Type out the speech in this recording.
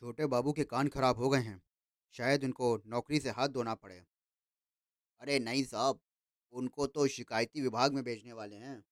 छोटे बाबू के कान खराब हो गए हैं। शायद उनको नौकरी से हाथ धोना पड़े। अरे नहीं साहब, उनको तो शिकायती विभाग में भेजने वाले हैं।